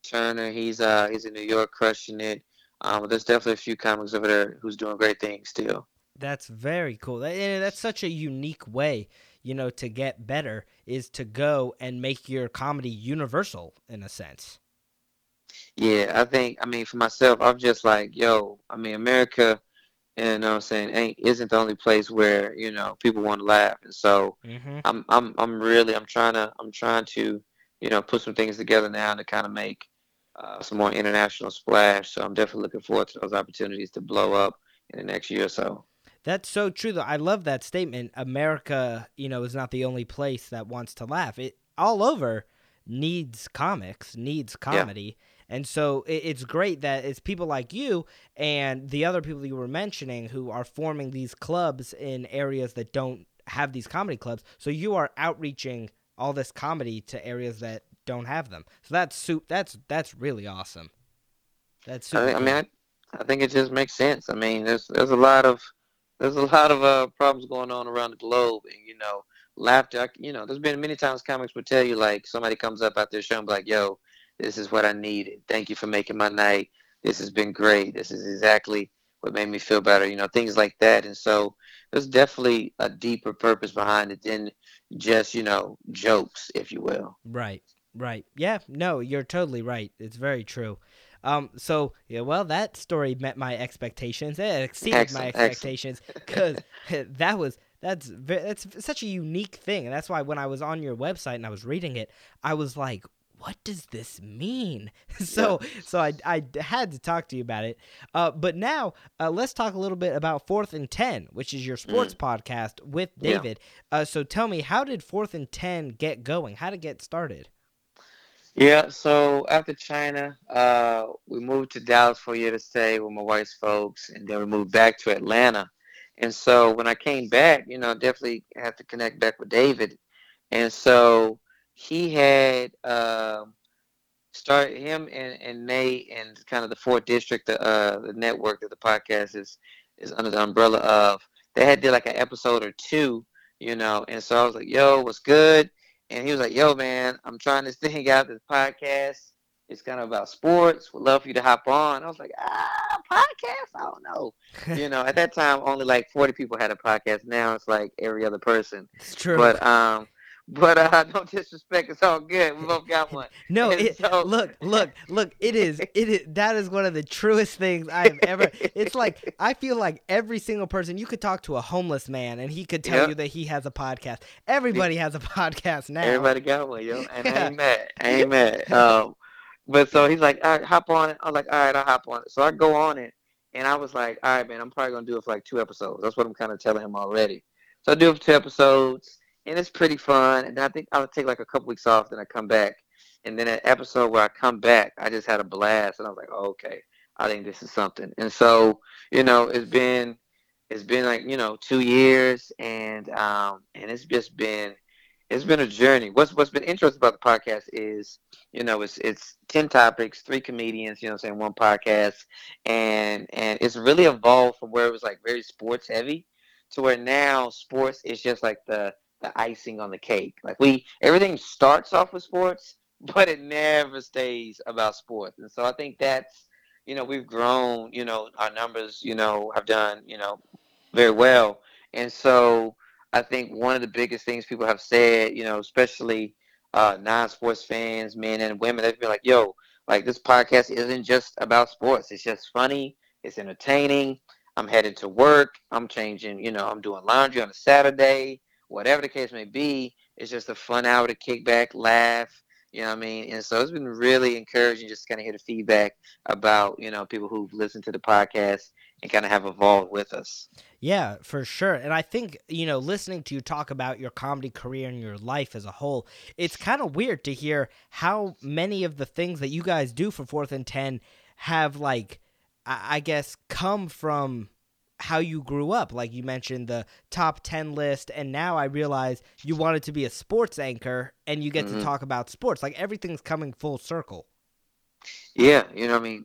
Turner, he's uh he's in New York crushing it. Um, there's definitely a few comics over there who's doing great things still. That's very cool. That, that's such a unique way, you know, to get better is to go and make your comedy universal in a sense. Yeah, I think I mean for myself, I'm just like, yo, I mean America, you know I'm saying, ain't isn't the only place where, you know, people want to laugh. And so Mm-hmm. I'm I'm I'm really I'm trying to I'm trying to, you know, put some things together now to kind of make uh, some more international splash. So I'm definitely looking forward to those opportunities to blow up in the next year or so. That's so true though. I love that statement. America, you know, is not the only place that wants to laugh. It all over needs comics, needs comedy. And so it, it's great that it's people like you and the other people you were mentioning who are forming these clubs in areas that don't have these comedy clubs. So you are outreaching all this comedy to areas that don't have them. So that's soup. That's that's really awesome. That's I, super. think- I mean, I, I think it just makes sense. I mean, there's there's a lot of there's a lot of uh, problems going on around the globe, and you know, laughter. You know, there's been many times comics would tell you like somebody comes up out and showing like, "Yo, this is what I needed. Thank you for making my night. This has been great. This is exactly what made me feel better." You know, things like that. And so there's definitely a deeper purpose behind it than just you know jokes, if you will. Right, right. Yeah, no, you're totally right. It's very true. Um, so yeah, well, that story met my expectations. It exceeded my Excellent, excellent. expectations because that was that's that's such a unique thing, and that's why when I was on your website and I was reading it, I was like, "What does this mean?" so, so I I had to talk to you about it. Uh, but now uh, let's talk a little bit about Fourth and Ten, which is your sports podcast with Mm. Yeah. David. Uh, so tell me, how did Fourth and Ten get going? How did it get started? Yeah, so after China, uh, we moved to Dallas for a year to stay with my wife's folks, and then we moved back to Atlanta. And so when I came back, you know, definitely had to connect back with David. And so he had um started him and, and Nate and kind of the fourth district, the uh, the network that the podcast is is under the umbrella of. They had did like an episode or two, you know, and so I was like, "Yo, what's good?" And he was like, "Yo, man, I'm trying this thing out, this podcast. It's kind of about sports. Would love for you to hop on." I was like, "Ah, podcast? I don't know." you know, at that time, only like 40 people had a podcast. Now it's like every other person. It's true. But um, but uh, no disrespect. It's all good. We both got one. No, it, so- look, look, look. It is, it is. That is one of the truest things I've ever. It's like I feel like every single person you could talk to a homeless man and he could tell Yep. you that he has a podcast. Everybody has a podcast now. Everybody got one, yo. And I Yeah. ain't mad. I ain't mad. Um, but so he's like, all right, hop on it. I'm like, all right, I'll hop on it. So I go on it, and I was like, all right, man, I'm probably gonna do it for like two episodes. That's what I'm kind of telling him already. So I do it for two episodes, and it's pretty fun. And I think I'll take like a couple weeks off, then I come back, and then an episode where I come back, I just had a blast, and I was like, oh, okay, I think this is something. And so you know, it's been it's been like you know two years, and um, and it's just been it's been a journey. What's what's been interesting about the podcast is, you know, it's it's ten topics, three comedians, you know, I'm saying one podcast, and and it's really evolved from where it was like very sports heavy to where now sports is just like the the icing on the cake. Like we everything starts off with sports, but it never stays about sports. And so I think that's you know we've grown. You know our numbers. You know have done you know very well. And so I think one of the biggest things people have said, you know, especially uh, non-sports fans, men and women, they've been like, "Yo, like this podcast isn't just about sports. It's just funny. It's entertaining. I'm headed to work. I'm changing. You know, I'm doing laundry on a Saturday. Whatever the case may be, it's just a fun hour to kick back, laugh. You know what I mean? And so it's been really encouraging just kind of hear the feedback about you know people who've listened to the podcast and kind of have evolved with us. Yeah, for sure. And I think, you know, listening to you talk about your comedy career and your life as a whole, it's kind of weird to hear how many of the things that you guys do for Fourth and Ten have, like, I, I guess, come from how you grew up. Like you mentioned the top 10 list, and now I realize you wanted to be a sports anchor and you get to Mhm. talk about sports. Like everything's coming full circle. Yeah, you know, what I mean,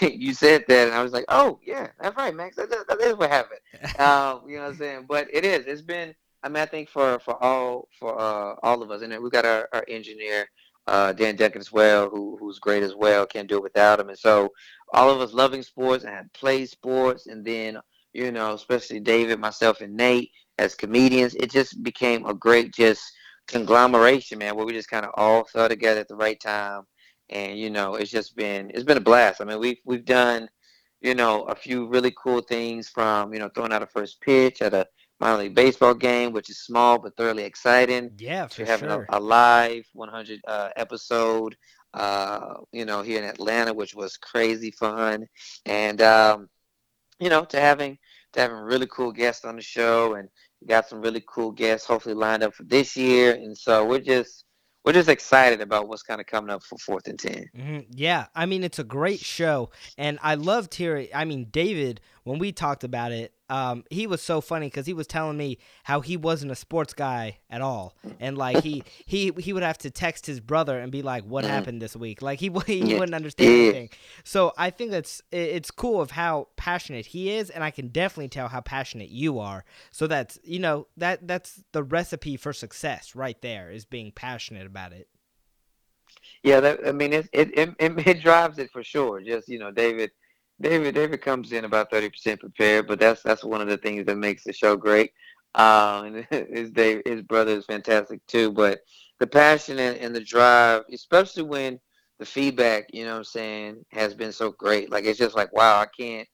you said that, and I was like, oh, yeah, that's right, Max. That, that, that is what happened. um, you know what I'm saying? But it is. It's been. I mean, I think for for all for uh, all of us, and we've got our, our engineer uh, Dan Duncan as well, who who's great as well. Can't do it without him. And so all of us loving sports and had played sports, and then you know, especially David, myself, and Nate as comedians, it just became a great just conglomeration, man, where we just kind of all fell together at the right time and you know it's just been it's been a blast. I mean we've we've done you know a few really cool things from you know throwing out a first pitch at a minor league baseball game, which is small but thoroughly exciting. Yeah, To for having sure. a, a live 100 uh, episode, uh, you know, here in Atlanta, which was crazy fun, and um, you know, to having to having really cool guests on the show, and got some really cool guests hopefully lined up for this year, and so we're just we're just excited about what's kind of coming up for fourth and 10 mm-hmm. Yeah, I mean it's a great show, and I loved hearing. I mean David, when we talked about it, um, he was so funny because he was telling me how he wasn't a sports guy at all, and like he he he would have to text his brother and be like, "What mm-hmm. happened this week?" Like he he wouldn't understand anything. So I think that's it's cool of how passionate he is, and I can definitely tell how passionate you are. So that's you know that that's the recipe for success right there is being passionate about it. Yeah, that, I mean it, it it it drives it for sure. Just you know, David David David comes in about thirty percent prepared, but that's that's one of the things that makes the show great. Uh, and his Dave, his brother is fantastic too. But the passion and, and the drive, especially when the feedback, you know, what I'm saying, has been so great. Like it's just like wow, I can't.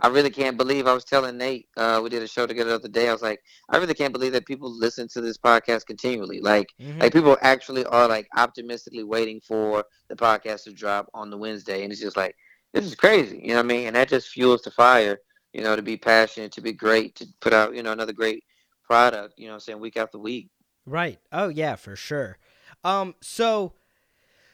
I really can't believe I was telling Nate, uh, we did a show together the other day. I was like, I really can't believe that people listen to this podcast continually. Like, mm-hmm. like people actually are like optimistically waiting for the podcast to drop on the Wednesday. And it's just like, this is crazy. You know what I mean? And that just fuels the fire, you know, to be passionate, to be great, to put out, you know, another great product, you know I'm saying, week after week. Right. Oh yeah, for sure. Um so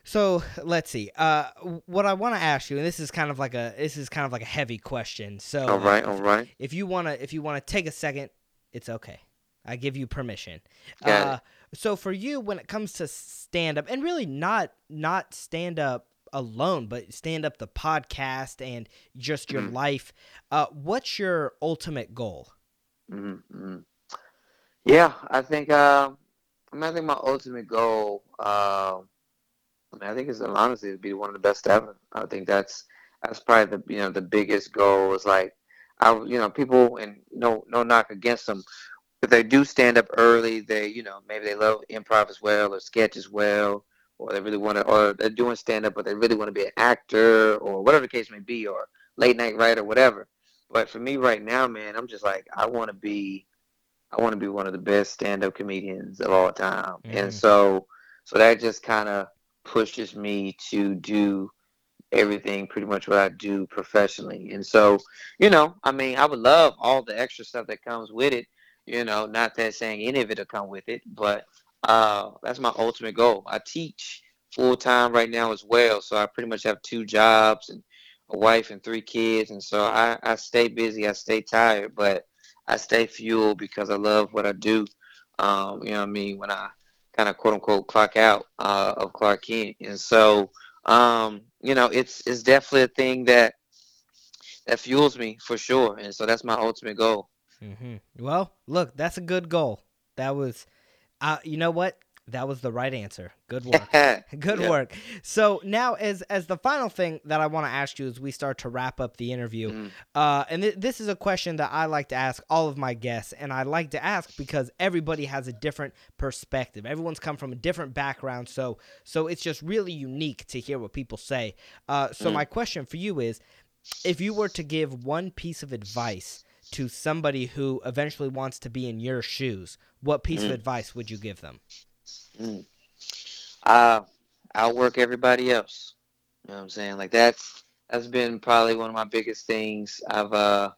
so let's see. Uh what I want to ask you and this is kind of like a this is kind of like a heavy question. So All right, all right. If you want to if you want to take a second, it's okay. I give you permission. Got uh, it. so for you when it comes to stand up and really not not stand up alone, but stand up the podcast and just your mm-hmm. life. Uh, what's your ultimate goal? Mm-hmm. Yeah, I think. Uh, I mean, I think my ultimate goal. Uh, I mean, I think it's honestly to be one of the best ever. I think that's that's probably the you know the biggest goal is like, I you know people and no no knock against them, but they do stand up early. They you know maybe they love improv as well or sketch as well or they really want to, or they're doing stand up, but they really want to be an actor, or whatever the case may be, or late night writer, whatever. But for me right now, man, I'm just like I want to be, I want to be one of the best stand up comedians of all time, mm. and so, so that just kind of pushes me to do everything pretty much what I do professionally. And so, you know, I mean, I would love all the extra stuff that comes with it. You know, not that saying any of it will come with it, but uh, that's my ultimate goal. I teach full time right now as well, so I pretty much have two jobs and a wife and three kids, and so I, I stay busy. I stay tired, but I stay fueled because I love what I do. Um, you know what I mean? When I kind of quote unquote clock out uh, of Clark Kent, and so um, you know, it's it's definitely a thing that that fuels me for sure, and so that's my ultimate goal. Mm-hmm. Well, look, that's a good goal. That was uh, you know what? That was the right answer. Good work. Good yeah. work. So now, as as the final thing that I want to ask you as we start to wrap up the interview, mm. uh, and th- this is a question that I like to ask all of my guests, and I like to ask because everybody has a different perspective. Everyone's come from a different background, so so it's just really unique to hear what people say. Uh, so mm. my question for you is, if you were to give one piece of advice to somebody who eventually wants to be in your shoes, what piece mm. of advice would you give them? Mm. Uh, outwork everybody else. You know what I'm saying? Like that's that's been probably one of my biggest things I've uh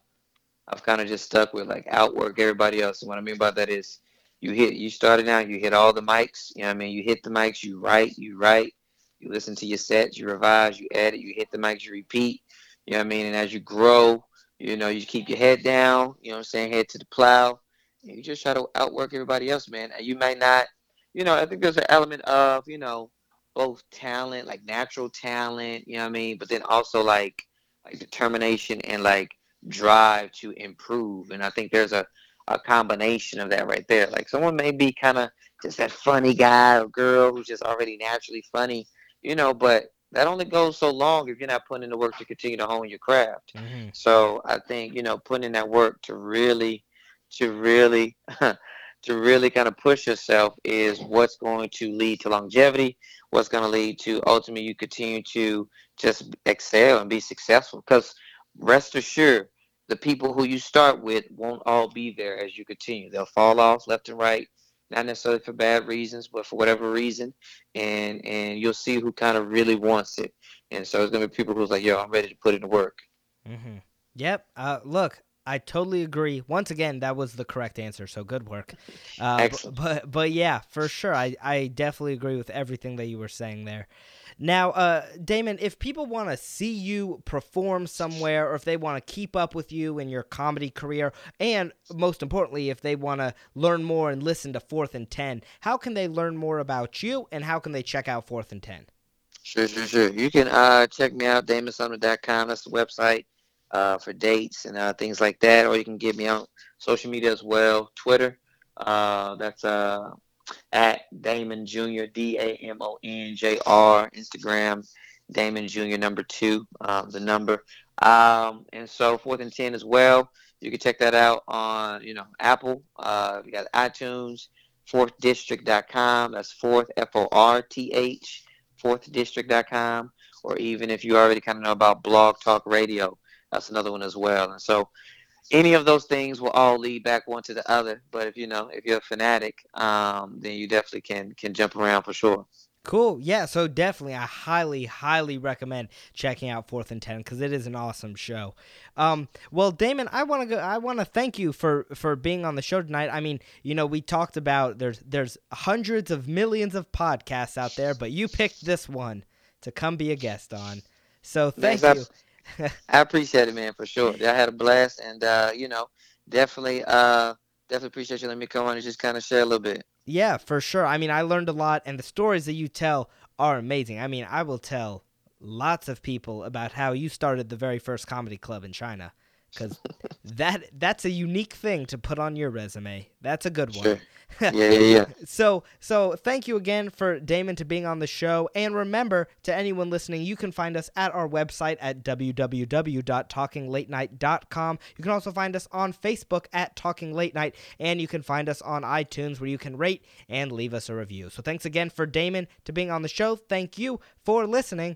I've kind of just stuck with like outwork everybody else. And what I mean by that is you hit you started out, you hit all the mics, you know what I mean? You hit the mics, you write, you write, you listen to your sets, you revise, you edit, you hit the mics, you repeat. You know what I mean? And as you grow, you know, you keep your head down, you know what I'm saying, head to the plow. And you just try to outwork everybody else, man. And you might not, you know, I think there's an element of, you know, both talent, like natural talent, you know what I mean, but then also like like determination and like drive to improve. And I think there's a, a combination of that right there. Like someone may be kind of just that funny guy or girl who's just already naturally funny, you know, but that only goes so long if you're not putting in the work to continue to hone your craft. Mm-hmm. So I think you know putting in that work to really, to really, to really kind of push yourself is what's going to lead to longevity. What's going to lead to ultimately you continue to just excel and be successful. Because rest assured, the people who you start with won't all be there as you continue. They'll fall off left and right not necessarily for bad reasons, but for whatever reason, and and you'll see who kind of really wants it. And so it's gonna be people who's like, "Yo, I'm ready to put in the work." Mm-hmm. Yep. Uh, look, I totally agree. Once again, that was the correct answer. So good work. Uh, Excellent. But, but but yeah, for sure, I I definitely agree with everything that you were saying there. Now, uh, Damon, if people want to see you perform somewhere, or if they want to keep up with you in your comedy career, and most importantly, if they want to learn more and listen to Fourth and Ten, how can they learn more about you, and how can they check out Fourth and Ten? Sure, sure, sure. You can uh, check me out, damonsumner.com. That's the website uh, for dates and uh, things like that. Or you can get me on social media as well. Twitter, uh, that's uh, at Damon Jr. D A M O N J R. Instagram, Damon Jr. Number two, um, the number. Um, and so fourth and ten as well. You can check that out on you know Apple. Uh, you got iTunes, fourthdistrict.com. That's fourth F O R T H, fourthdistrict.com. Or even if you already kind of know about Blog Talk Radio, that's another one as well. And so any of those things will all lead back one to the other. But if you know, if you're a fanatic, um, then you definitely can can jump around for sure. Cool. Yeah. So definitely, I highly, highly recommend checking out Fourth and Ten because it is an awesome show. Um, well, Damon, I want to go. I want to thank you for for being on the show tonight. I mean, you know, we talked about there's there's hundreds of millions of podcasts out there, but you picked this one to come be a guest on. So thank Thanks, you. I appreciate it, man, for sure. I had a blast, and uh, you know, definitely, uh, definitely appreciate you letting me come on and just kind of share a little bit. Yeah, for sure. I mean, I learned a lot, and the stories that you tell are amazing. I mean, I will tell lots of people about how you started the very first comedy club in China, because that that's a unique thing to put on your resume. That's a good one. Sure. Yeah, yeah, yeah. So, so thank you again for Damon to being on the show. And remember, to anyone listening, you can find us at our website at www.talkinglatenight.com. You can also find us on Facebook at Talking Late Night, and you can find us on iTunes where you can rate and leave us a review. So, thanks again for Damon to being on the show. Thank you for listening,